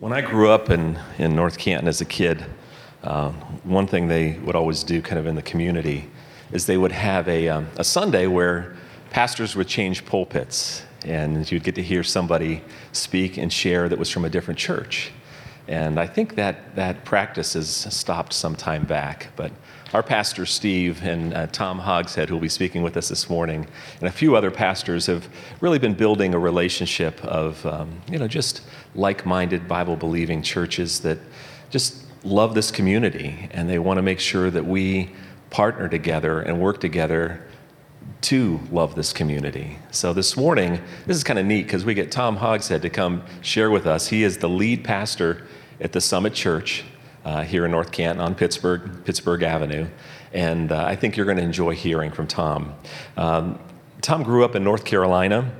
When I grew up in, in North Canton as a kid, uh, one thing they would always do kind of in the community is they would have a, um, a Sunday where pastors would change pulpits and you'd get to hear somebody speak and share that was from a different church. And I think that that practice has stopped some time back. But our pastor, Steve, and uh, Tom Hogshead, who will be speaking with us this morning, and a few other pastors have really been building a relationship of, um, you know, just like minded Bible believing churches that just love this community and they want to make sure that we partner together and work together to love this community. So this morning, this is kind of neat because we get Tom Hogshead to come share with us. He is the lead pastor at the Summit Church uh, here in North Canton on Pittsburgh, Pittsburgh Avenue. And uh, I think you're going to enjoy hearing from Tom. Um, Tom grew up in North Carolina.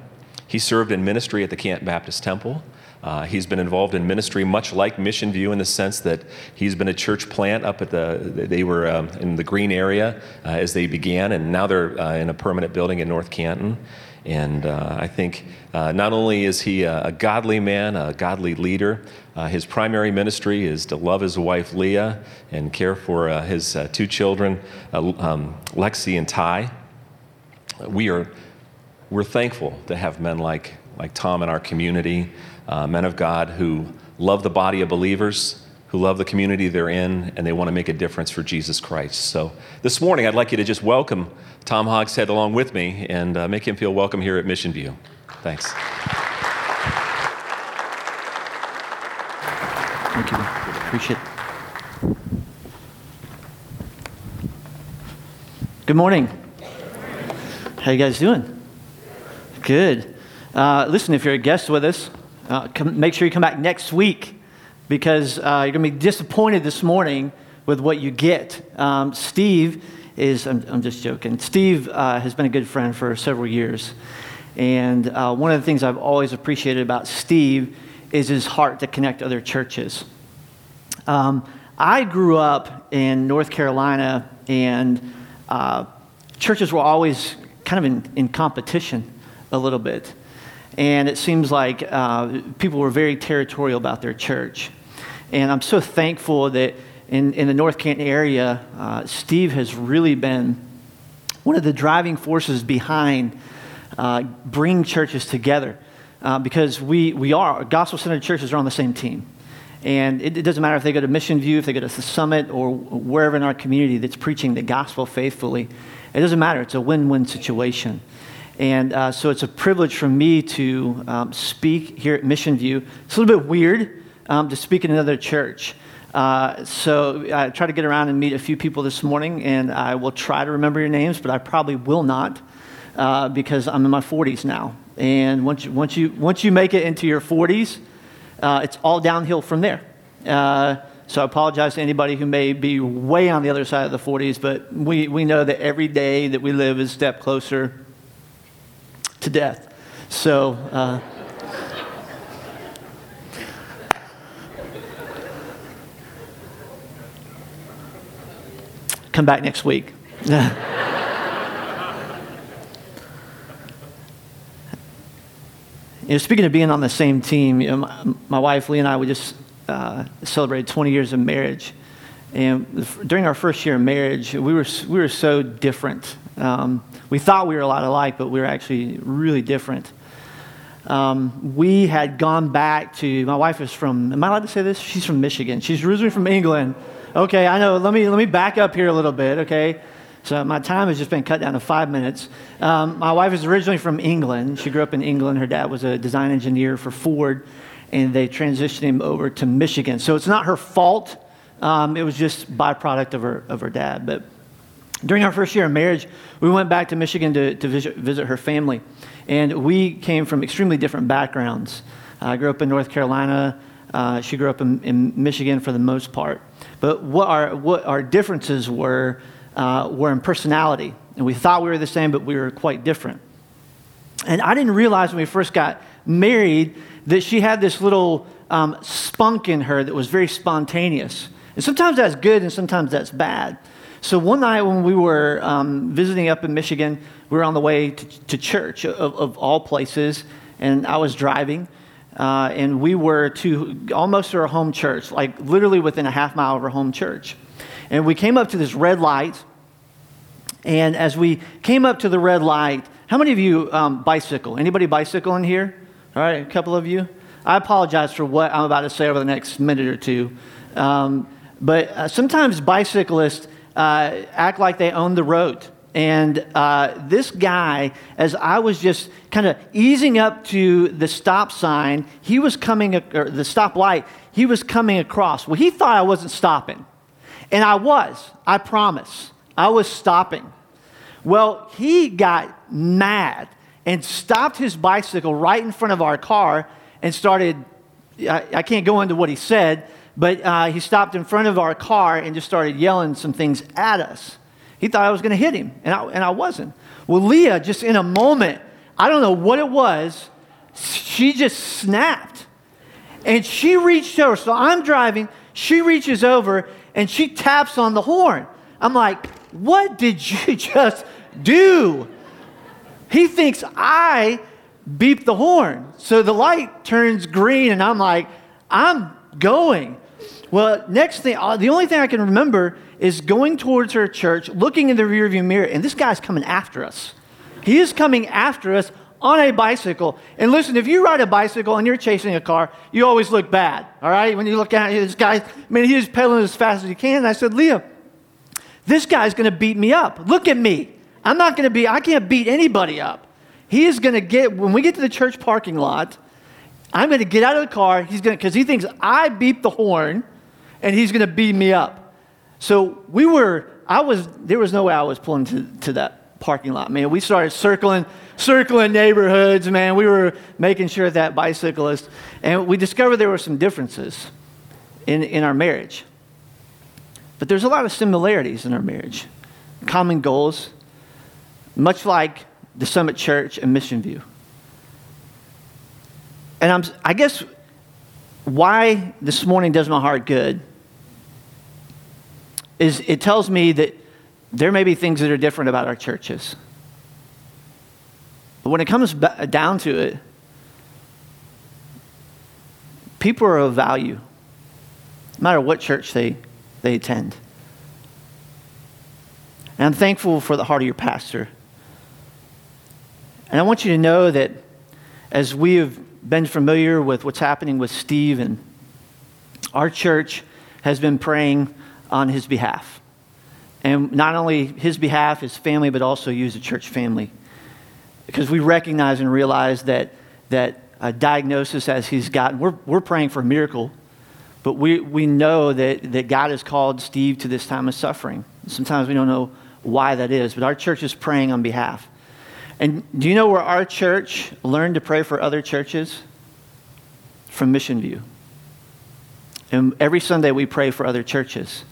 He served in ministry at the Canton Baptist Temple. Uh, he's been involved in ministry, much like Mission View, in the sense that he's been a church plant up at the, they were um, in the green area uh, as they began, and now they're uh, in a permanent building in North Canton. And uh, I think uh, not only is he a, a, godly man, a godly leader, uh, his primary ministry is to love his wife Leah and care for his two children, um, Lexi and Ty. We are we're thankful to have men like, like Tom in our community uh, men of God who love the body of believers, who love the community they're in, and they want to make a difference for Jesus Christ. So this morning, I'd like you to just welcome Tom Hogshead along with me and uh, make him feel welcome here at Mission View. Thanks. Thank you. Appreciate it. Good morning. How you guys doing? Good. Uh, listen, if you're a guest with us, uh, come, make sure you come back next week because uh, you're going to be disappointed this morning with what you get. Um, Steve is, I'm, I'm, just joking, Steve uh, has been a good friend for several years. And uh, one of the things I've always appreciated about Steve is his heart to connect other churches. Um, I grew up in North Carolina, and uh, churches were always kind of in, in competition a little bit and it seems like uh, people were very territorial about their church. And I'm so thankful that in, in the North Canton area, uh, Steve has really been one of the driving forces behind uh, bringing churches together uh, because we, we are, gospel centered churches are on the same team. And it, it, doesn't matter if they go to Mission View, if they go to the Summit, or wherever in our community that's preaching the gospel faithfully. It doesn't matter. It's a win win situation. And uh, so it's a privilege for me to um, speak here at Mission View. It's a little bit weird um, to speak in another church. Uh, so I try to get around and meet a few people this morning, and I will try to remember your names, but I probably will not uh, because I'm in my 40s now. And once you, once you, once you make it into your 40s, uh, it's all downhill from there. Uh, so I apologize to anybody who may be way on the other side of the 40s, but we, we know that every day that we live is a step closer to death. So, come back next week. you know, speaking of being on the same team, you know, my, my, wife Lee and I we just uh, celebrated 20 years of marriage, and during our first year of marriage, we were we were so different. Um, we thought we were a lot alike, but we were actually really different. Um, we had gone back to, my wife is from, am I allowed to say this? She's from Michigan. She's originally from England. Okay, I know. Let me, let me back up here a little bit, okay? So my time has just been cut down to five minutes. Um, my wife is originally from England. She grew up in England. Her dad was a design engineer for Ford, and they transitioned him over to Michigan. So it's not her fault. Um, it was just byproduct of her, of her dad. But during our first year of marriage, we went back to Michigan to, to visit, visit her family. And we came from extremely different backgrounds. I grew up in North Carolina. Uh, she grew up in, in, Michigan for the most part. But what our, what our differences were, uh, were in personality. And we thought we were the same, but we were quite different. And I didn't realize when we first got married that she had this little um, spunk in her that was very spontaneous. And sometimes that's good and sometimes that's bad. So one night when we were um, visiting up in Michigan, we were on the way to, to church, of, of, all places, and I was driving. Uh, and we were to almost to our home church, like literally within a half mile of our home church. And we came up to this red light, and as we came up to the red light, how many of you um, bicycle? Anybody bicycle in here? All right, a couple of you. I apologize for what I'm about to say over the next minute or two. Um, but uh, sometimes bicyclists uh, act like they own the road. And uh, this guy, as I was just kind of easing up to the stop sign, he was coming, or the stop light, he was coming across. Well, he thought I wasn't stopping. And I was, I promise. I was stopping. Well, he got mad and stopped his bicycle right in front of our car and started. I, I can't go into what he said, but uh, he stopped in front of our car and just started yelling some things at us. He thought I was going to hit him, and I, and I wasn't. Well, Leah, just in a moment, I don't know what it was, she just snapped. And she reached over. So I'm driving, she reaches over, and she taps on the horn. I'm like, what did you just do? He thinks I beeped the horn. So the light turns green, and I'm like, I'm going. Well, next thing, uh, the only thing I can remember is going towards her church, looking in the rearview mirror, and this guy's coming after us. He is coming after us on a bicycle. And listen, if you ride a bicycle and you're chasing a car, you always look bad, all right? When you look at this guy, I mean, he was pedaling as fast as he can. And I said, Leah, this guy's going to beat me up. Look at me. I'm not going to be, I can't beat anybody up. He is going to get, when we get to the church parking lot, I'm going to get out of the car. He's going to, because he thinks I beep the horn and he's going to beat me up. So we were, I was, there was no way I was pulling to, to that parking lot, man. We started circling, circling neighborhoods, man. We were making sure that bicyclist, and we discovered there were some differences in, in our marriage. But there's a lot of similarities in our marriage, common goals, much like the Summit Church and Mission View. And I'm, I guess why this morning does my heart good is it tells me that there may be things that are different about our churches. But when it comes down to it, people are of value, no matter what church they, they attend. And I'm thankful for the heart of your pastor. And I want you to know that as we have been familiar with what's happening with Steve, and our church has been praying on his behalf. And not only his behalf, his family, but also as a church family. Because we recognize and realize that, that a diagnosis as he's gotten, we're, we're praying for a miracle, but we, we know that, that God has called Steve to this time of suffering. Sometimes we don't know why that is, but our church is praying on behalf. And do you know where our church learned to pray for other churches? From Mission View. And every Sunday we pray for other churches.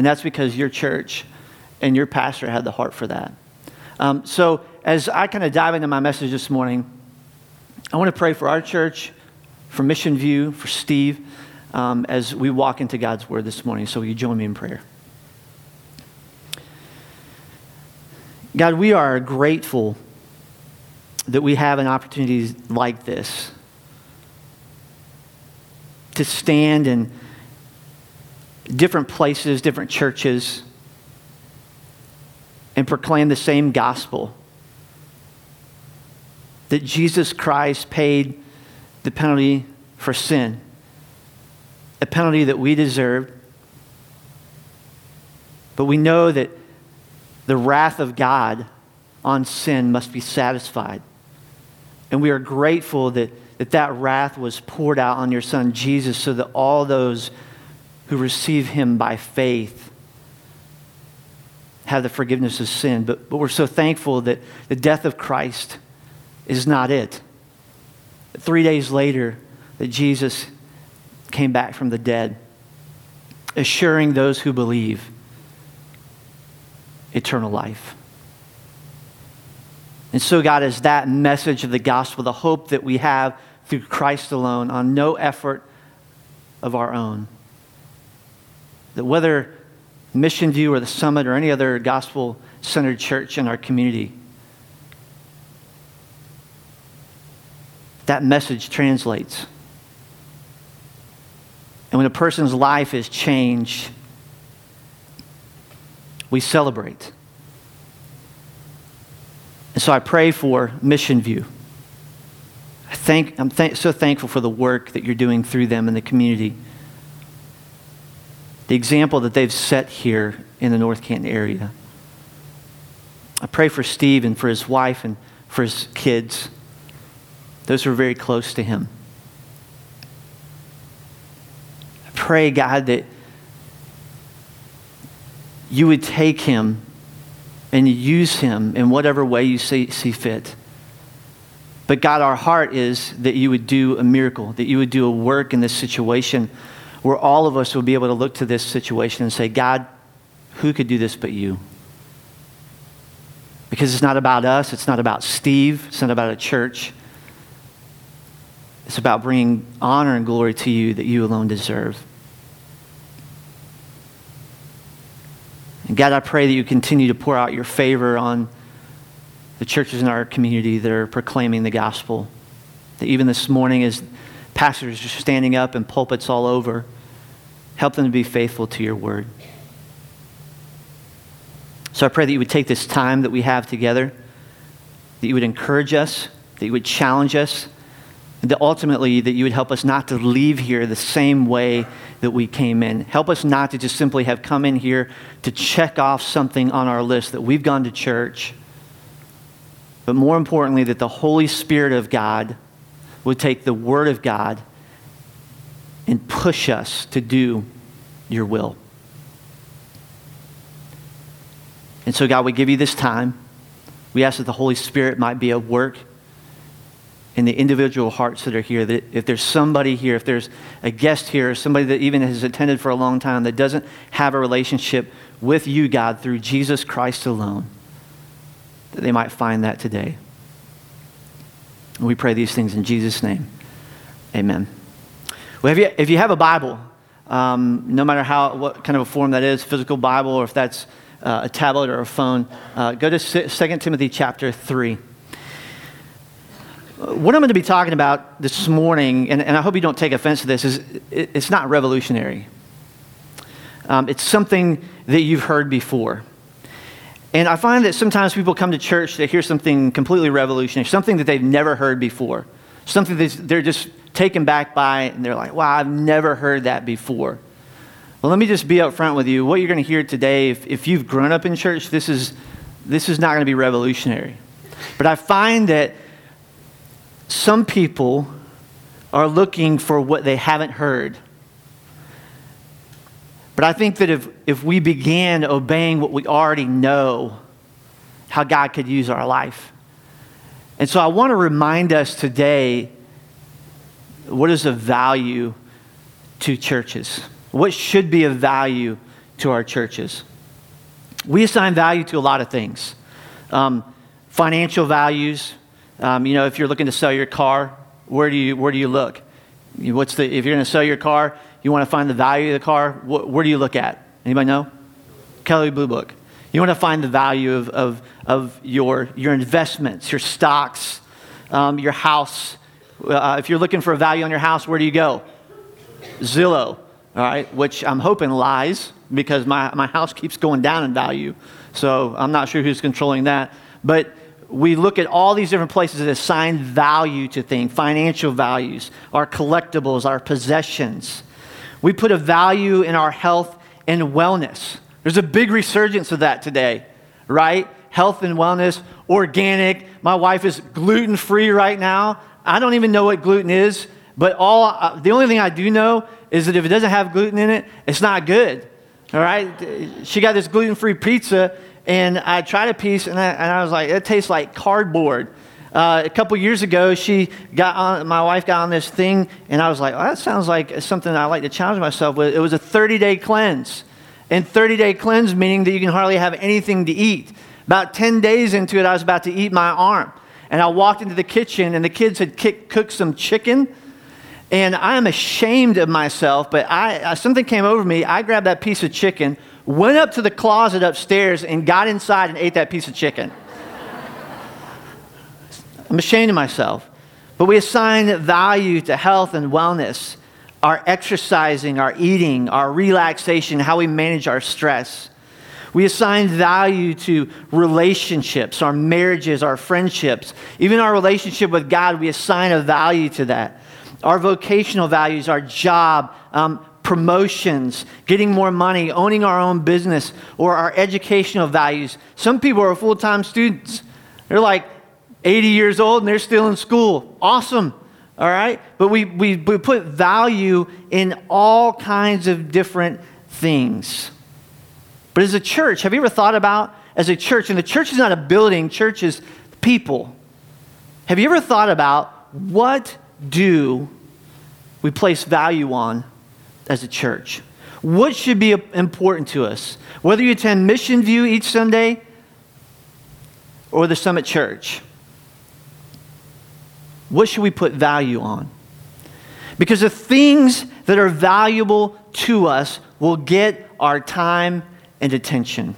And that's because your church and your pastor had the heart for that. Um, so, as I kind of dive into my message this morning, I want to pray for our church, for Mission View, for Steve, um, as we walk into God's Word this morning. So, will you join me in prayer? God, we are grateful that we have an opportunity like this to stand in different places, different churches, and proclaim the same gospel that Jesus Christ paid the penalty for sin, a penalty that we deserved. But we know that the wrath of God on sin must be satisfied. And we are grateful that, that that wrath was poured out on your son Jesus so that all those who receive him by faith have the forgiveness of sin. But, but we're so thankful that the death of Christ is not it. Three days later, that Jesus came back from the dead, assuring those who believe eternal life. And so, God, is that message of the gospel, the hope that we have through Christ alone, on no effort of our own. That whether Mission View or the Summit or any other gospel centered church in our community, that message translates And when a person's life is changed, we celebrate. And so I pray for Mission View. I thank, I'm th- so thankful for the work that you're doing through them in the community. The example that they've set here in the North Canton area. I pray for Steve and for his wife and for his kids. Those who are very close to him. I pray, God, that you would take him and use him in whatever way you see, see fit. But God, our heart is that you would do a miracle, that you would do a work in this situation where all of us will be able to look to this situation and say, God, who could do this but you? Because it's not about us, it's not about Steve, it's not about a church. It's about bringing honor and glory to you that you alone deserve. And God, I pray that you continue to pour out your favor on the churches in our community that are proclaiming the gospel. That even this morning, as pastors are standing up in pulpits all over, help them to be faithful to your word. So I pray that you would take this time that we have together, that you would encourage us, that you would challenge us, and that ultimately that you would help us not to leave here the same way that we came in. Help us not to just simply have come in here to check off something on our list that we've gone to church, but more importantly, that the Holy Spirit of God would take the Word of God and push us to do your will. And so, God, we give you this time. We ask that the Holy Spirit might be at work in the individual hearts that are here. That if there's somebody here, if there's a guest here, somebody that even has attended for a long time that doesn't have a relationship with you, God, through Jesus Christ alone, that they might find that today. And we pray these things in Jesus' name. Amen. Well, if you, if you have a Bible, um, no matter how, what kind of a form that is, physical Bible, or if that's uh, a tablet or a phone, uh, go to 2 Timothy chapter 3 what I'm going to be talking about this morning, and, and I hope you don't take offense to this, is it, it's not revolutionary. Um, it's something that you've heard before. And I find that sometimes people come to church to hear something completely revolutionary, something that they've never heard before, something that they're just taken back by, and they're like, wow, I've never heard that before. Well, let me just be upfront with you. What you're going to hear today, if, if you've grown up in church, this is, this is not going to be revolutionary. But I find that some people are looking for what they haven't heard. But I think that if, if we began obeying what we already know, how God could use our life. And so I want to remind us today what is of value to churches? What should be of value to our churches? We assign value to a lot of things um, financial values, um, you know, if you're looking to sell your car, where do you, where do you look? What's the, if you're going to sell your car, you want to find the value of the car, wh- where do you look at? Anybody know? Kelley Blue Book. You want to find the value of, of, of your, your investments, your stocks, um, your house. Uh, if you're looking for a value on your house, where do you go? Zillow, all right, which I'm hoping lies because my, my house keeps going down in value. So I'm not sure who's controlling that. But we look at all these different places that assign value to things, financial values, our collectibles, our possessions. We put a value in our health and wellness. There's a big resurgence of that today, right? Health and wellness, organic. My wife is gluten free right now. I don't even know what gluten is, but all uh, the only thing I do know is that if it doesn't have gluten in it, it's not good. All right? She got this gluten free pizza and I tried a piece, and I, and I was like, it tastes like cardboard. Uh, a couple years ago, she got on, my wife got on this thing, and I was like, oh, that sounds like something I like to challenge myself with. It was a 30 day cleanse. And 30 day cleanse meaning that you can hardly have anything to eat. About 10 days into it, I was about to eat my arm. And I walked into the kitchen, and the kids had cooked some chicken. And I am ashamed of myself, but I, something came over me. I grabbed that piece of chicken, went up to the closet upstairs and got inside and ate that piece of chicken. I'm ashamed of myself. But we assign value to health and wellness. our exercising, our eating, our relaxation, how we manage our stress. We assign value to relationships, our marriages, our friendships. Even our relationship with God, we assign a value to that. Our vocational values, our job, um, promotions, getting more money, owning our own business, or our educational values. Some people are full time students. They're like 80 years old and they're still in school. Awesome. All right? But we, we, we put value in all kinds of different things. But as a church, have you ever thought about as a church, and the church is not a building, church is people. Have you ever thought about what do we place value on as a church? What should be important to us? Whether you attend Mission View each Sunday or the Summit Church, what should we put value on? Because the things that are valuable to us will get our time and attention.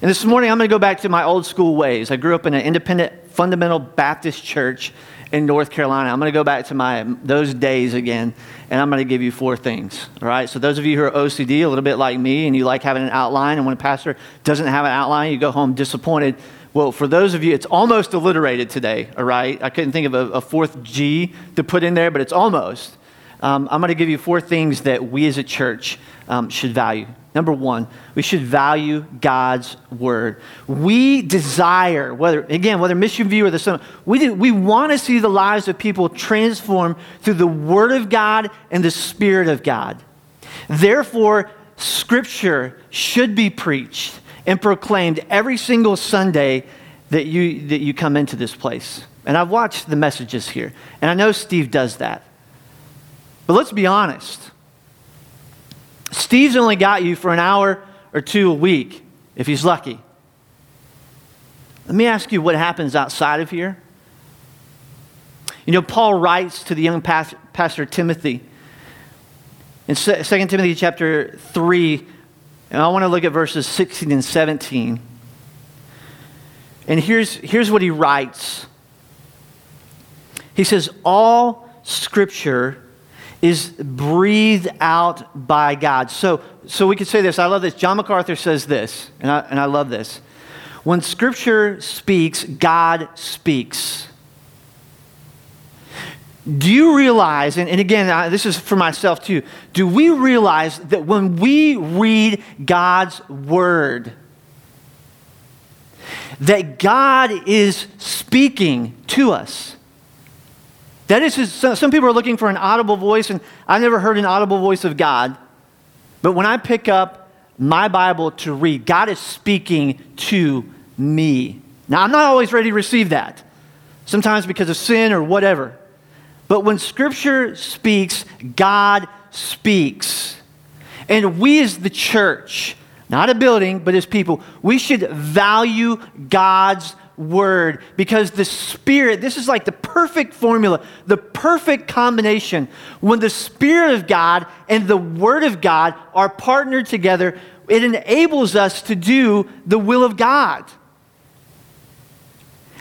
And this morning, I'm going to go back to my old school ways. I grew up in an independent fundamental Baptist church in North Carolina. I'm going to go back to my those days again, and I'm going to give you four things. All right. So those of you who are OCD, a little bit like me, and you like having an outline, and when a pastor doesn't have an outline, you go home disappointed. Well, for those of you, it's almost alliterated today. All right. I couldn't think of a, a fourth G to put in there, but it's almost. Um, I'm going to give you four things that we as a church um, should value. Number one, we should value God's word. We desire, whether, again, whether Mission View or the Summit, we, we want to see the lives of people transformed through the word of God and the spirit of God. Therefore, scripture should be preached and proclaimed every single Sunday that you, that you come into this place. And I've watched the messages here, and I know Steve does that. But let's be honest. Steve's only got you for an hour or two a week, if he's lucky. Let me ask you what happens outside of here. You know, Paul writes to the young pastor Timothy in 2 Timothy chapter 3, and I want to look at verses 16 and 17. And here's, here's what he writes He says, All scripture is breathed out by God. So, so we could say this. I love this. John MacArthur says this, and I, and I love this. When Scripture speaks, God speaks. Do you realize, and, and again, I, this is for myself too, do we realize that when we read God's Word, that God is speaking to us? That is, some people are looking for an audible voice, and I've never heard an audible voice of God. But when I pick up my Bible to read, God is speaking to me. Now, I'm not always ready to receive that, sometimes because of sin or whatever. But when Scripture speaks, God speaks. And we as the church, not a building, but as people, we should value God's word because the Spirit, this is like the perfect formula, the perfect combination. When the Spirit of God and the Word of God are partnered together, it enables us to do the will of God.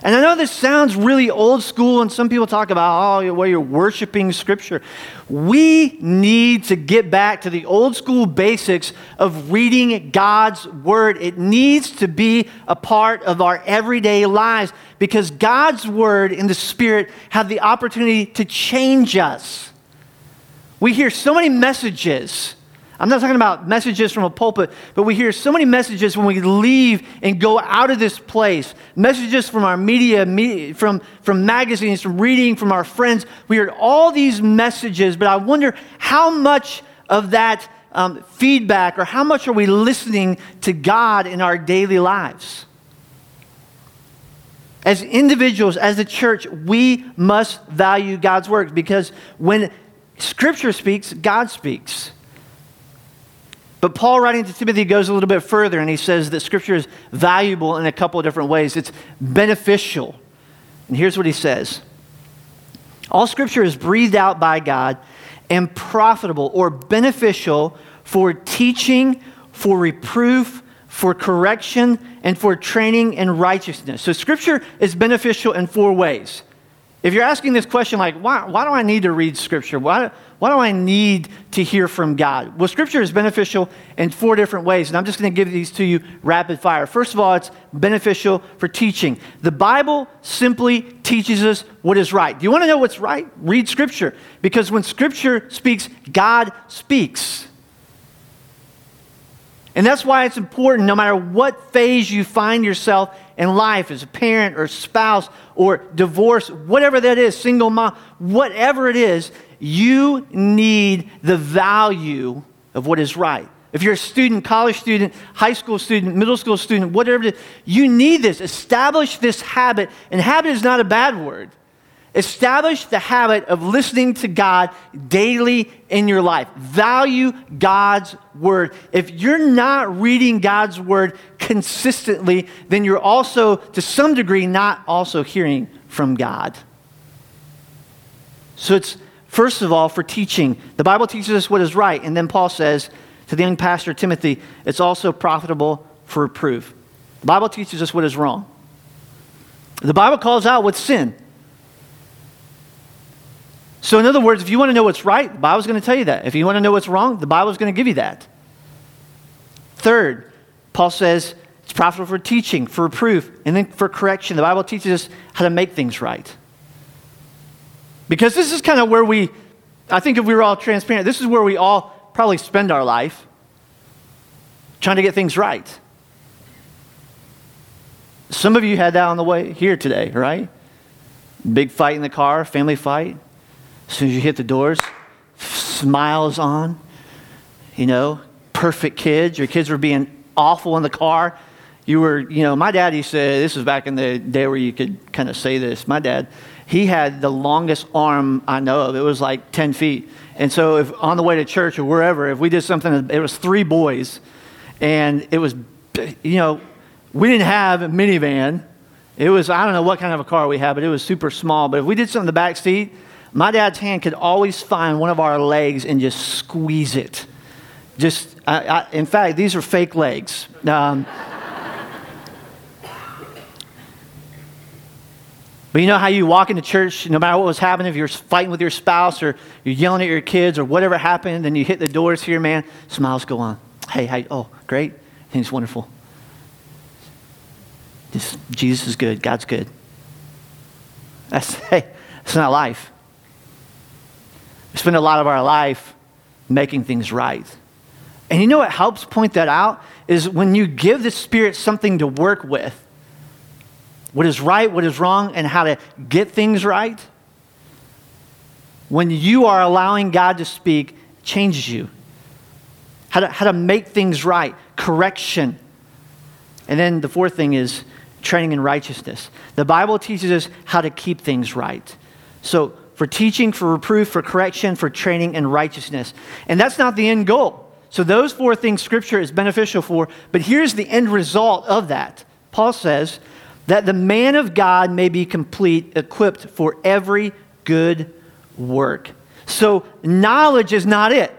And I know this sounds really old school, and some people talk about, oh, well, you're worshiping Scripture. We need to get back to the old school basics of reading God's Word. It needs to be a part of our everyday lives because God's Word and the Spirit have the opportunity to change us. We hear so many messages I'm not talking about messages from a pulpit, but we hear so many messages when we leave and go out of this place. Messages from our media, from, from magazines, from reading, from our friends. We hear all these messages, but I wonder how much of that um, feedback or how much are we listening to God in our daily lives? As individuals, as the church, we must value God's work because when Scripture speaks, God speaks. But Paul, writing to Timothy, goes a little bit further and he says that Scripture is valuable in a couple of different ways. It's beneficial. And here's what he says All Scripture is breathed out by God and profitable or beneficial for teaching, for reproof, for correction, and for training in righteousness. So Scripture is beneficial in four ways If you're asking this question, like, why, why do I need to read Scripture? Why, why do I need to hear from God? Well, Scripture is beneficial in four different ways, and I'm just going to give these to you rapid fire. First of all, it's beneficial for teaching. The Bible simply teaches us what is right. Do you want to know what's right? Read Scripture, because when Scripture speaks, God speaks. And that's why it's important, no matter what phase you find yourself in life as a parent or spouse or divorce, whatever that is, single mom, whatever it is, you need the value of what is right. If you're a student, college student, high school student, middle school student, whatever it is, you need this. Establish this habit. And habit is not a bad word. Establish the habit of listening to God daily in your life. Value God's word. If you're not reading God's word consistently, then you're also, to some degree, not also hearing from God. So it's, first of all, for teaching. The Bible teaches us what is right. And then Paul says to the young pastor Timothy, it's also profitable for reproof. The Bible teaches us what is wrong. The Bible calls out what's sin. So, in other words, if you want to know what's right, the Bible's going to tell you that. If you want to know what's wrong, the Bible's going to give you that. Third, Paul says it's profitable for teaching, for reproof, and then for correction. The Bible teaches us how to make things right. Because this is kind of where we, I think if we were all transparent, this is where we all probably spend our life trying to get things right. Some of you had that on the way here today, right? Big fight in the car, family fight. As soon as you hit the doors, smiles on, you know, perfect kids. Your kids were being awful in the car. You were, you know, my dad used to this was back in the day where you could kind of say this. My dad, he had the longest arm I know of. It was like 10 feet. And so if on the way to church or wherever, if we did something, it was three boys. And it was, you know, we didn't have a minivan. It was, I don't know what kind of a car we had, but it was super small. But if we did something in the back seat, my dad's hand could always find one of our legs and just squeeze it. Just, I, I, in fact, these are fake legs. Um, but you know how you walk into church, no matter what was happening, if you're fighting with your spouse or you're yelling at your kids or whatever happened, and you hit the doors here, man, smiles go on. Hey, hey, oh, great. Things wonderful. Just, Jesus is good. God's good. That's, hey, it's not life. We spend a lot of our life making things right. And you know what helps point that out? Is when you give the Spirit something to work with what is right, what is wrong, and how to get things right. When you are allowing God to speak, changes you. How to, how to make things right, correction. And then the fourth thing is training in righteousness. The Bible teaches us how to keep things right. So for teaching, for reproof, for correction, for training in righteousness. And that's not the end goal. So, those four things Scripture is beneficial for, but here's the end result of that. Paul says that the man of God may be complete, equipped for every good work. So, knowledge is not it.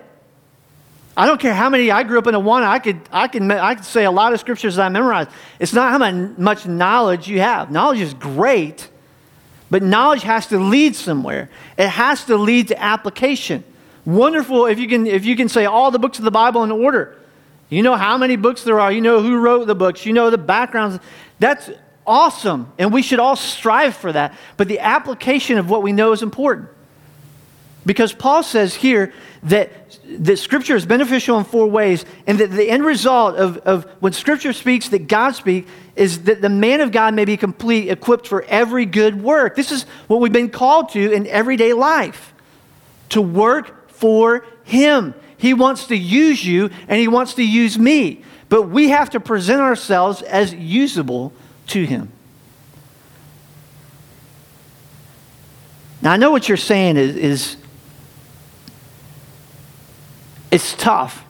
I don't care how many I grew up in a one. I could, I can, I could say a lot of scriptures I memorized. It's not how much knowledge you have. Knowledge is great, but knowledge has to lead somewhere, it has to lead to application. Wonderful if you can, if you can say all the books of the Bible in order. You know how many books there are, you know who wrote the books, you know the backgrounds. That's awesome, and we should all strive for that. But the application of what we know is important. Because Paul says here that, that Scripture is beneficial in four ways, and that the end result of, of when Scripture speaks, that God speaks, is that the man of God may be complete, equipped for every good work. This is what we've been called to in everyday life to work for Him. He wants to use you, and He wants to use me. But we have to present ourselves as usable to Him. Now, I know what you're saying is, is it's tough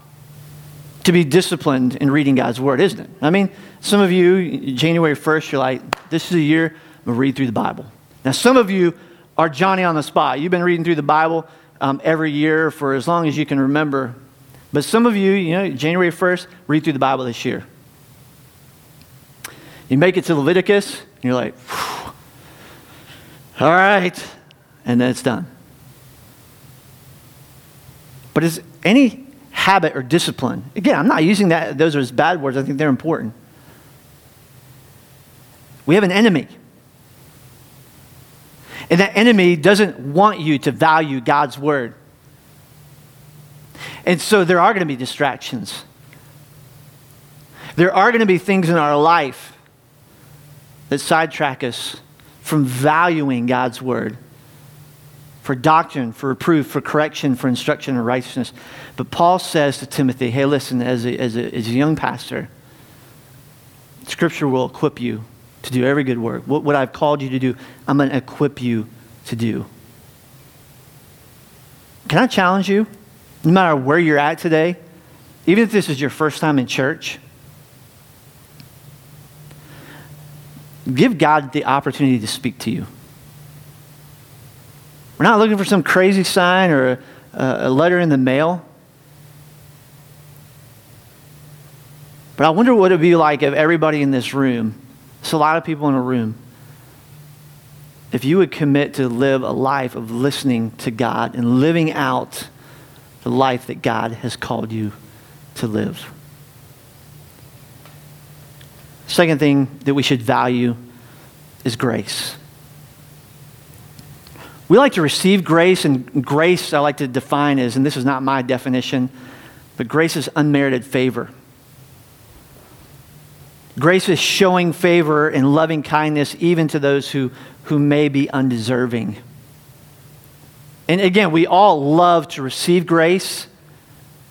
to be disciplined in reading God's Word, isn't it? I mean, some of you, January 1st, you're like, this is a year I'm going to read through the Bible. Now, some of you are Johnny on the spot. You've been reading through the Bible um, every year for as long as you can remember. But some of you, you know, January 1st, read through the Bible this year. You make it to Leviticus, and you're like, All right. And then it's done. But is any habit or discipline, again, I'm not using that, those as bad words, I think they're important. We have an enemy. And that enemy doesn't want you to value God's word. And so there are going to be distractions. There are going to be things in our life that sidetrack us from valuing God's word for doctrine, for reproof, for correction, for instruction in righteousness. But Paul says to Timothy, hey, listen, as a, as a, as a young pastor, Scripture will equip you to do every good work. What, what I've called you to do, I'm going to equip you to do. Can I challenge you? No matter where you're at today, even if this is your first time in church, give God the opportunity to speak to you. We're not looking for some crazy sign or a, a letter in the mail. But I wonder what it would be like if everybody in this room, it's a lot of people in a room, if you would commit to live a life of listening to God and living out the life that God has called you to live. Second thing that we should value is grace. We like to receive grace, and grace I like to define as, and this is not my definition, but grace is unmerited favor. Grace is showing favor and loving kindness even to those who, who may be undeserving. And again, we all love to receive grace,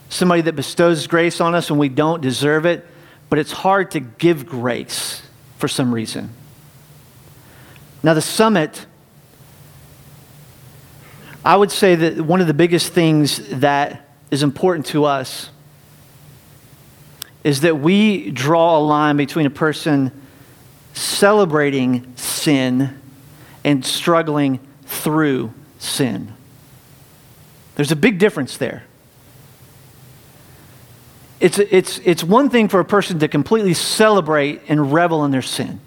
somebody that bestows grace on us when we don't deserve it, but it's hard to give grace for some reason. Now, the summit, I would say that one of the biggest things that is important to us is that we draw a line between a person celebrating sin and struggling through sin. There's a big difference there. It's, it's, it's one thing for a person to completely celebrate and revel in their sin.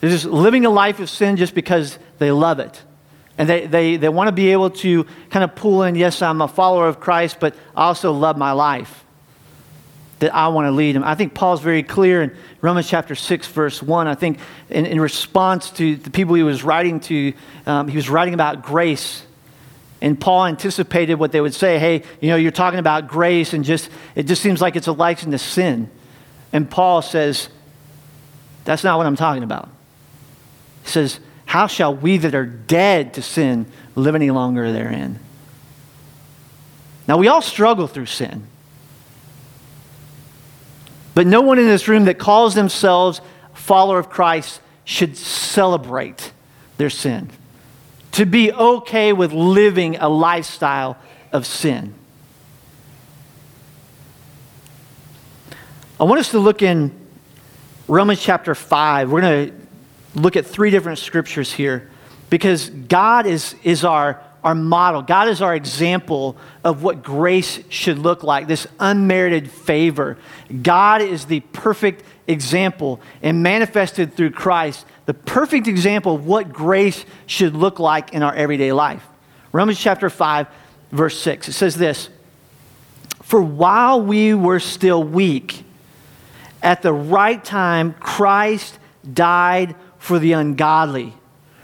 They're just living a life of sin just because they love it. And they, they, they want to be able to kind of pull in, yes, I'm a follower of Christ, but I also love my life that I want to lead them. I think Paul's very clear in Romans chapter 6, verse 1. I think in, in response to the people he was writing to, um, he was writing about grace and Paul anticipated what they would say, hey, you know, you're talking about grace and just it just seems like it's a license to sin. And Paul says, that's not what I'm talking about. He says, How shall we that are dead to sin live any longer therein? Now we all struggle through sin. But no one in this room that calls themselves follower of Christ should celebrate their sin to be okay with living a lifestyle of sin. I want us to look in Romans chapter 5. We're going to look at three different scriptures here because God is, is our, our model. God is our example of what grace should look like, this unmerited favor. God is the perfect example and manifested through Christ the perfect example of what grace should look like in our everyday life. Romans chapter 5, verse 6. It says this For while we were still weak, at the right time, Christ died for the ungodly.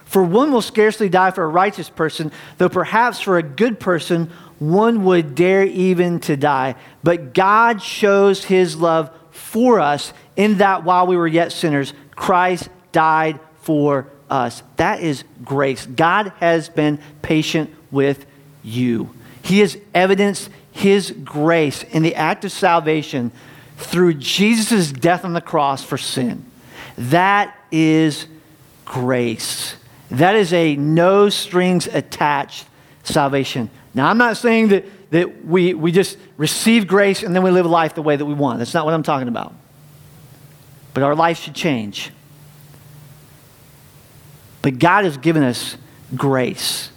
For one will scarcely die for a righteous person, though perhaps for a good person one would dare even to die. But God shows his love for us in that while we were yet sinners, Christ died for us. That is grace. God has been patient with you. He has evidenced his grace in the act of salvation through Jesus' death on the cross for sin. That is grace. That is a no strings attached salvation. Now, I'm not saying that, that we, we just receive grace and then we live life the way that we want. That's not what I'm talking about. But our life should change. But God has given us grace.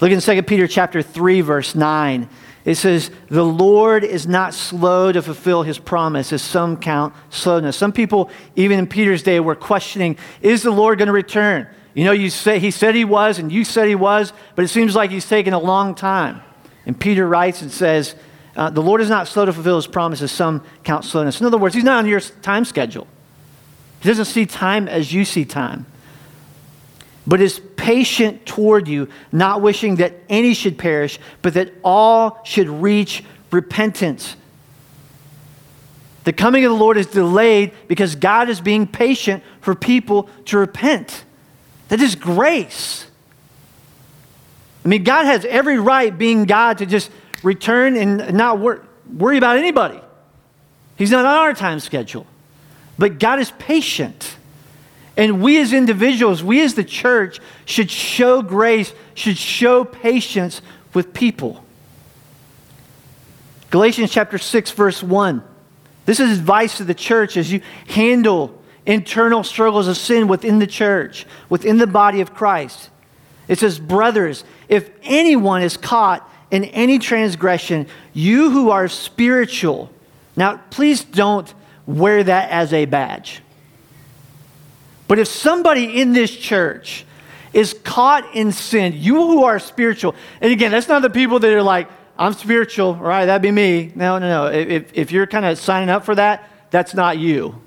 Look in 2 Peter chapter 3, verse 9. It says, The Lord is not slow to fulfill his promise, as some count slowness. Some people, even in Peter's day, were questioning, Is the Lord going to return? You know, you say, he said he was, and you said he was, but it seems like he's taken a long time. And Peter writes and says, uh, The Lord is not slow to fulfill his promises, some count slowness. In other words, he's not on your time schedule. He doesn't see time as you see time, but is patient toward you, not wishing that any should perish, but that all should reach repentance. The coming of the Lord is delayed because God is being patient for people to repent. That is grace. I mean, God has every right, being God, to just return and not wor- worry about anybody. He's not on our time schedule. But God is patient. And we as individuals, we as the church, should show grace, should show patience with people. Galatians chapter 6, verse 1. This is advice to the church as you handle internal struggles of sin within the church, within the body of Christ. It says, Brothers, if anyone is caught in any transgression, you who are spiritual, now please don't wear that as a badge. But if somebody in this church is caught in sin, you who are spiritual, and again, that's not the people that are like, I'm spiritual, right? That'd be me. No, no, no. If, if you're kind of signing up for that, that's not you.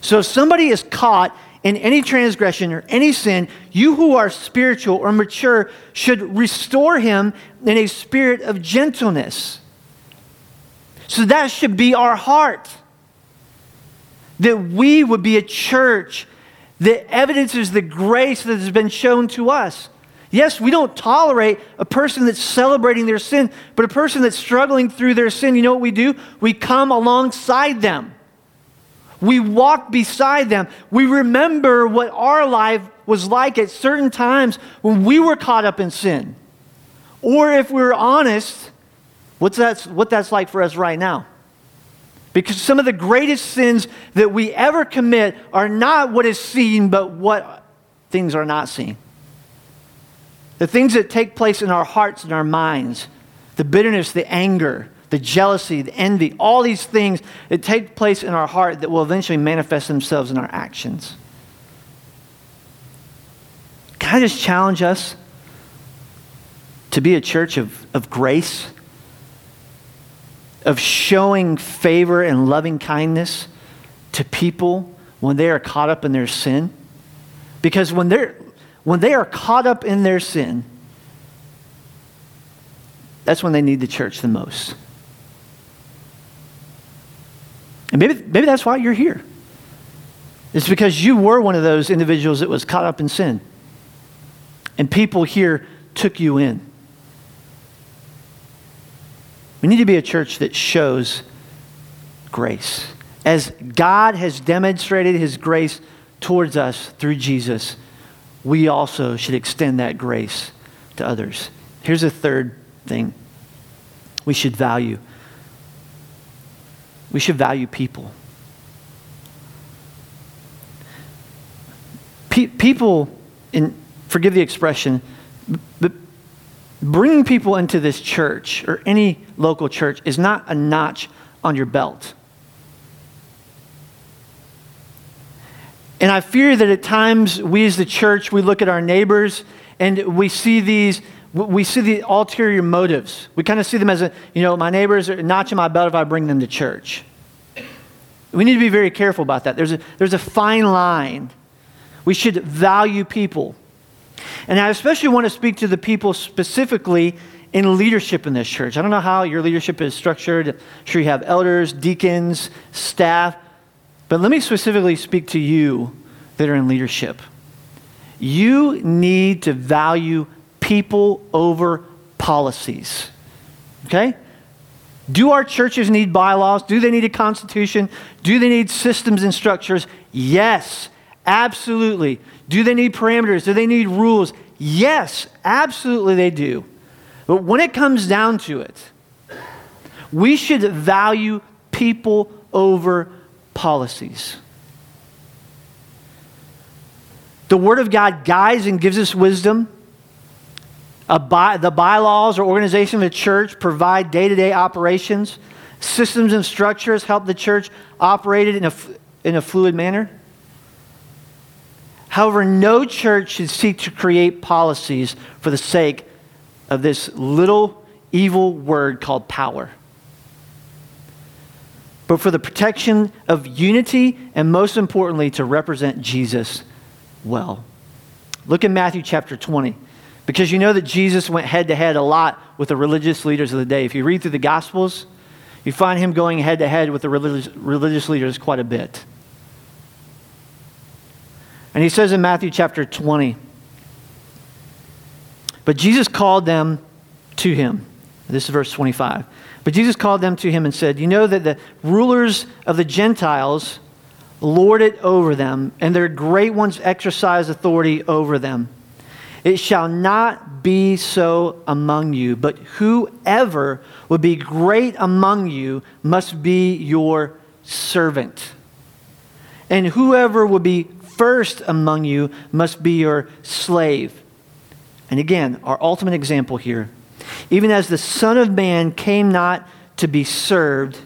So if somebody is caught in any transgression or any sin, you who are spiritual or mature should restore him in a spirit of gentleness. So that should be our heart. That we would be a church that evidences the grace that has been shown to us. Yes, we don't tolerate a person that's celebrating their sin, but a person that's struggling through their sin, you know what we do? We come alongside them. We walk beside them. We remember what our life was like at certain times when we were caught up in sin. Or if we're honest, what's that, what that's like for us right now. Because some of the greatest sins that we ever commit are not what is seen, but what things are not seen. The things that take place in our hearts and our minds, the bitterness, the anger, the jealousy, the envy, all these things that take place in our heart that will eventually manifest themselves in our actions. Can I just challenge us to be a church of, of grace, of showing favor and loving kindness to people when they are caught up in their sin? Because when, they're, when they are caught up in their sin, that's when they need the church the most. And maybe, maybe that's why you're here. It's because you were one of those individuals that was caught up in sin. And people here took you in. We need to be a church that shows grace. As God has demonstrated his grace towards us through Jesus, we also should extend that grace to others. Here's a third thing we should value we should value people. Pe- people, in, forgive the expression, but bringing people into this church or any local church is not a notch on your belt. And I fear that at times we as the church, we look at our neighbors and we see these we see the ulterior motives. We kind of see them as a, you know, my neighbors are notching my belt if I bring them to church. We need to be very careful about that. There's a, there's a fine line. We should value people. And I especially want to speak to the people specifically in leadership in this church. I don't know how your leadership is structured. I'm sure you have elders, deacons, staff. But let me specifically speak to you that are in leadership. You need to value people over policies. Okay? Do our churches need bylaws? Do they need a constitution? Do they need systems and structures? Yes, absolutely. Do they need parameters? Do they need rules? Yes, absolutely they do. But when it comes down to it, we should value people over policies. The Word of God guides and gives us wisdom by, the bylaws or organization of the church provide day to day operations. Systems and structures help the church operate in a, in a fluid manner. However, no church should seek to create policies for the sake of this little evil word called power. But for the protection of unity and most importantly, to represent Jesus well. Look in Matthew chapter 20. Because you know that Jesus went head to head a lot with the religious leaders of the day. If you read through the Gospels, you find him going head to head with the religious, religious leaders quite a bit. And he says in Matthew chapter 20, but Jesus called them to him. This is verse 25. But Jesus called them to him and said, You know that the rulers of the Gentiles lord it over them, and their great ones exercise authority over them. It shall not be so among you, but whoever would be great among you must be your servant. And whoever would be first among you must be your slave. And again, our ultimate example here. Even as the Son of Man came not to be served,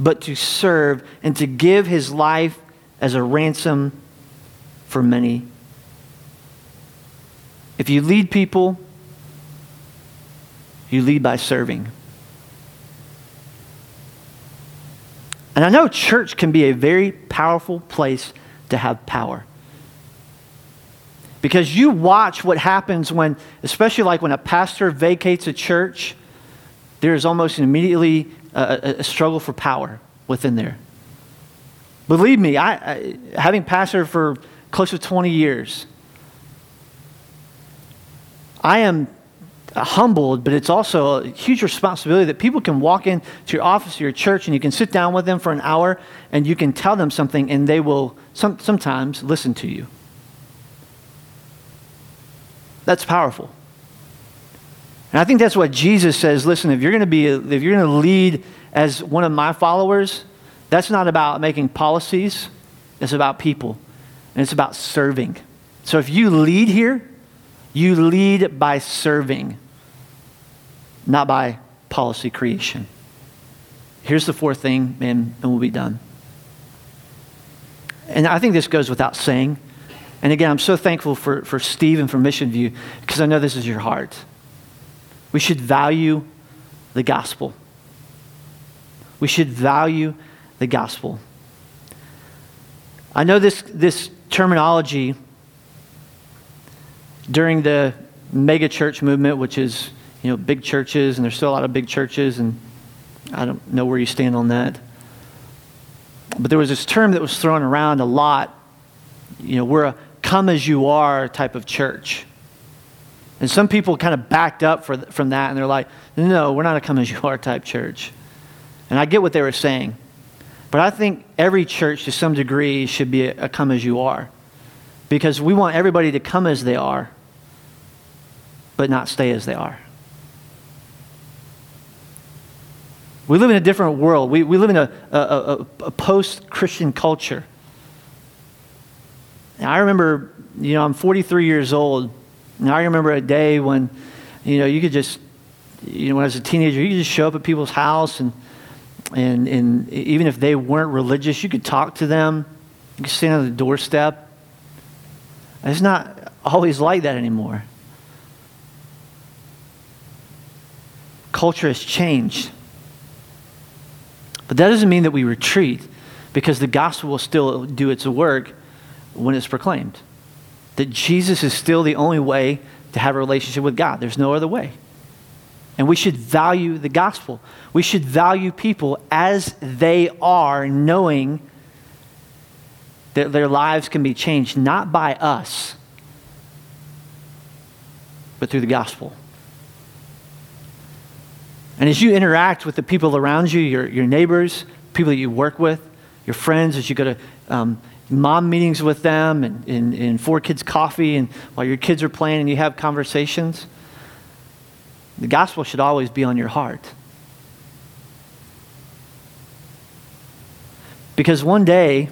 but to serve and to give his life as a ransom for many. If you lead people, you lead by serving. And I know church can be a very powerful place to have power. Because you watch what happens when, especially like when a pastor vacates a church, there is almost immediately a, a struggle for power within there. Believe me, I, I, having pastored for close to 20 years, I am humbled, but it's also a huge responsibility that people can walk into your office or your church and you can sit down with them for an hour and you can tell them something and they will some, sometimes listen to you. That's powerful. And I think that's what Jesus says. Listen, if you're going to be, if you're going to lead as one of my followers, that's not about making policies. It's about people. And it's about serving. So if you lead here, you lead by serving, not by policy creation. Here's the fourth thing, and, and we'll be done. And I think this goes without saying. And again, I'm so thankful for, for Steve and for Mission View because I know this is your heart. We should value the gospel. We should value the gospel. I know this, this terminology during the mega church movement, which is you know big churches, and there's still a lot of big churches, and I don't know where you stand on that. But there was this term that was thrown around a lot. You know, we're a come as you are type of church. And some people kind of backed up for, from that and they're like, no, we're not a come as you are type church. And I get what they were saying. But I think every church to some degree should be a, a come as you are. Because we want everybody to come as they are, but not stay as they are. We live in a different world. We, we live in a, a, a, a post Christian culture. I remember, you know, I'm 43 years old, and I remember a day when, you know, you could just, you know, when I was a teenager, you could just show up at people's house, and, and, and even if they weren't religious, you could talk to them. You could stand on the doorstep. It's not always like that anymore. Culture has changed. But that doesn't mean that we retreat because the gospel will still do its work when it's proclaimed. That Jesus is still the only way to have a relationship with God. There's no other way. And we should value the gospel. We should value people as they are, knowing that their lives can be changed not by us, but through the gospel. And as you interact with the people around you, your, your neighbors, people that you work with, your friends, as you go to um, mom meetings with them and, and, and four kids coffee and while your kids are playing and you have conversations, the gospel should always be on your heart. Because one day,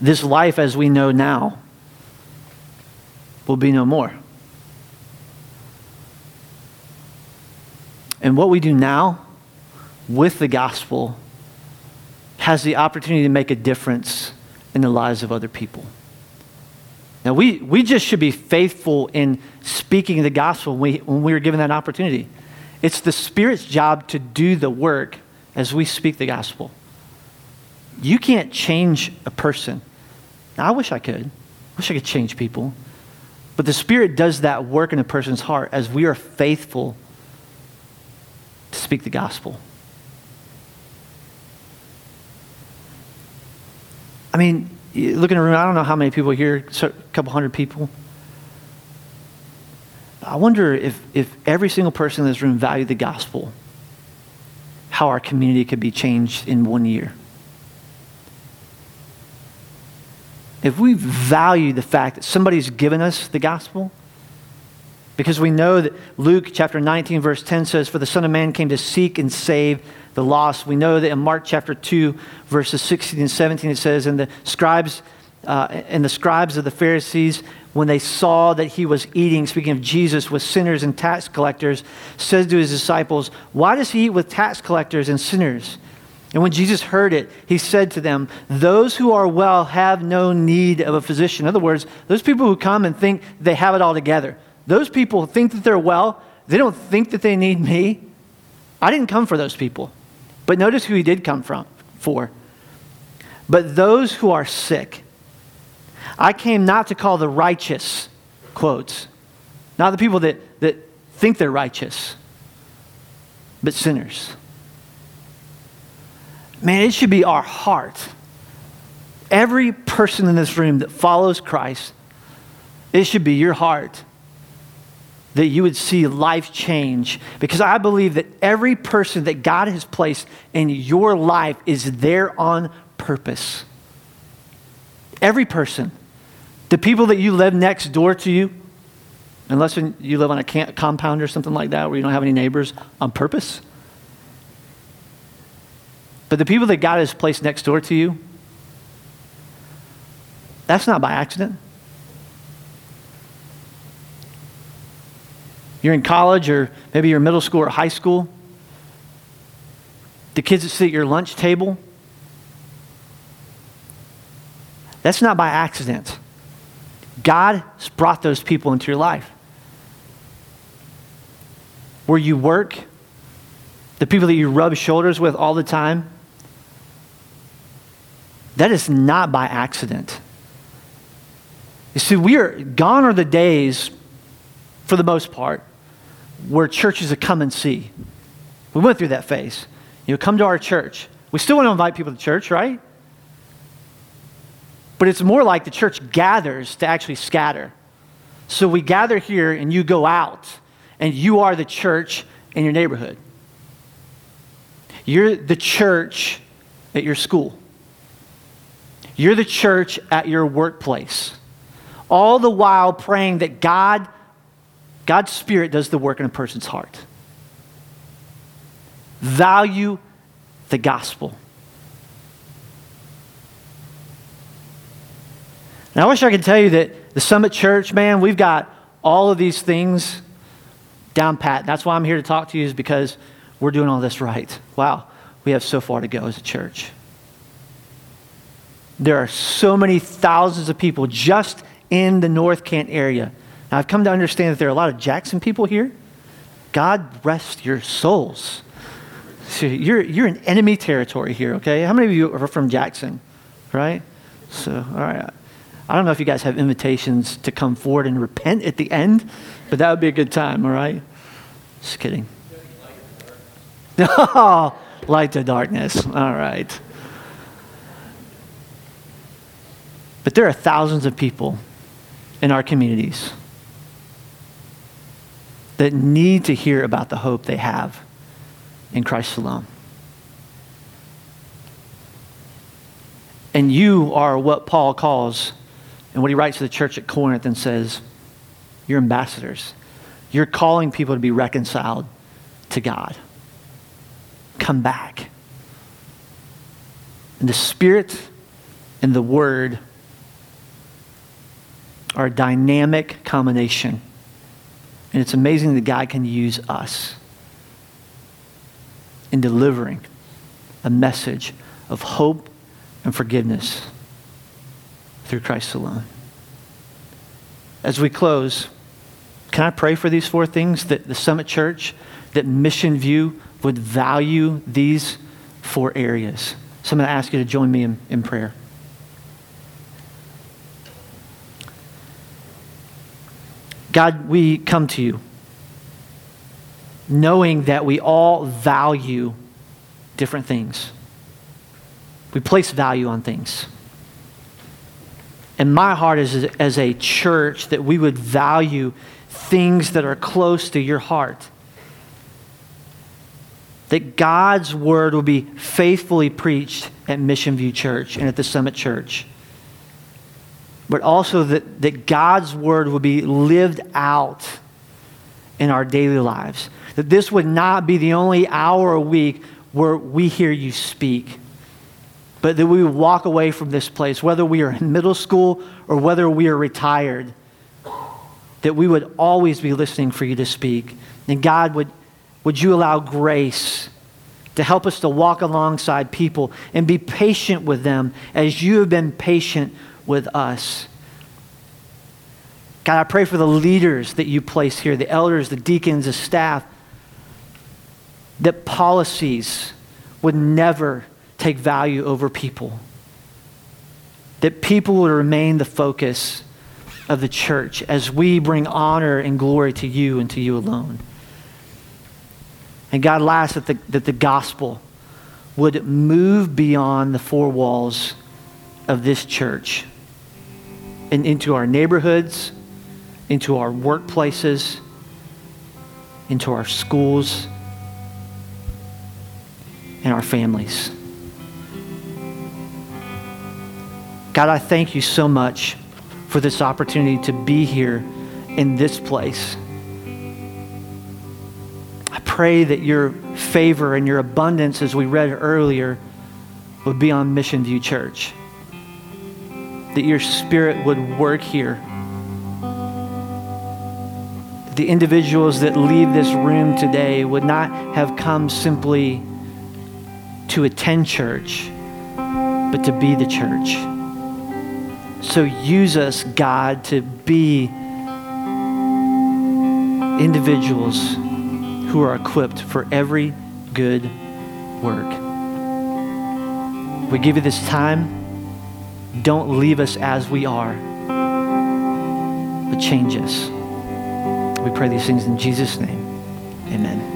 this life as we know now will be no more. And what we do now with the gospel has the opportunity to make a difference in the lives of other people. Now, we, we just should be faithful in speaking the gospel when we, when we are given that opportunity. It's the Spirit's job to do the work as we speak the gospel. You can't change a person. Now, I wish I could. I wish I could change people. But the Spirit does that work in a person's heart as we are faithful speak the gospel. I mean, look in the room, I don't know how many people here, a couple hundred people. I wonder if, if every single person in this room valued the gospel, how our community could be changed in one year. If we value the fact that somebody's given us the gospel, because we know that Luke chapter 19, verse 10 says, For the Son of Man came to seek and save the lost. We know that in Mark chapter 2, verses 16 and 17, it says, And the scribes, uh, and the scribes of the Pharisees, when they saw that he was eating, speaking of Jesus, with sinners and tax collectors, said to his disciples, Why does he eat with tax collectors and sinners? And when Jesus heard it, he said to them, Those who are well have no need of a physician. In other words, those people who come and think they have it all together, those people think that they're well. They don't think that they need me. I didn't come for those people. But notice who he did come from for. But those who are sick. I came not to call the righteous, quotes, not the people that, that think they're righteous, but sinners. Man, it should be our heart. Every person in this room that follows Christ, it should be your heart that you would see life change because I believe that every person that God has placed in your life is there on purpose. Every person. The people that you live next door to you, unless you live on a compound or something like that where you don't have any neighbors on purpose. But the people that God has placed next door to you, that's not by accident. You're in college or maybe you're in middle school or high school. The kids that sit at your lunch table. That's not by accident. God has brought those people into your life. Where you work, the people that you rub shoulders with all the time, that is not by accident. You see, we are gone are the days, for the most part, where churches have come and see. We went through that phase. You know, come to our church. We still want to invite people to church, right? But it's more like the church gathers to actually scatter. So we gather here and you go out and you are the church in your neighborhood. You're the church at your school. You're the church at your workplace. All the while praying that God God's Spirit does the work in a person's heart. Value the gospel. And I wish I could tell you that the Summit Church, man, we've got all of these things down pat. That's why I'm here to talk to you, is because we're doing all this right. Wow, we have so far to go as a church. There are so many thousands of people just in the North Kent area I've come to understand that there are a lot of Jackson people here. God rest your souls. So you're, you're in enemy territory here, okay? How many of you are from Jackson, right? So, all right. I don't know if you guys have invitations to come forward and repent at the end, but that would be a good time, all right? Just kidding. Oh, light to darkness. All right. But there are thousands of people in our communities that need to hear about the hope they have in Christ alone. And you are what Paul calls, and what he writes to the church at Corinth and says, you're ambassadors. You're calling people to be reconciled to God. Come back. And the Spirit and the Word are a dynamic combination and it's amazing that God can use us in delivering a message of hope and forgiveness through Christ alone. as we close, can I pray for these four things that the Summit Church, that Mission View would value these four areas? So I'm going to ask you to join me in, in prayer. God, we come to you knowing that we all value different things. We place value on things. And my heart is as a church that we would value things that are close to your heart. That God's word will be faithfully preached at Mission View Church and at the Summit Church. But also that, that God's word will be lived out in our daily lives. That this would not be the only hour a week where we hear you speak but that we would walk away from this place, whether we are in middle school or whether we are retired, that we would always be listening for you to speak. And God, would, would you allow grace to help us to walk alongside people and be patient with them as you have been patient with us? God, I pray for the leaders that you place here, the elders, the deacons, the staff, that policies would never take value over people. That people would remain the focus of the church as we bring honor and glory to you and to you alone. And God, last, that the, that the gospel would move beyond the four walls of this church and into our neighborhoods, into our workplaces, into our schools, and our families. God, I thank you so much for this opportunity to be here in this place. I pray that your favor and your abundance, as we read earlier, would be on Mission View Church. That your spirit would work here. The individuals that leave this room today would not have come simply to attend church, but to be the church. So use us, God, to be individuals who are equipped for every good work. We give you this time. Don't leave us as we are, but change us. We pray these things in Jesus' name. Amen.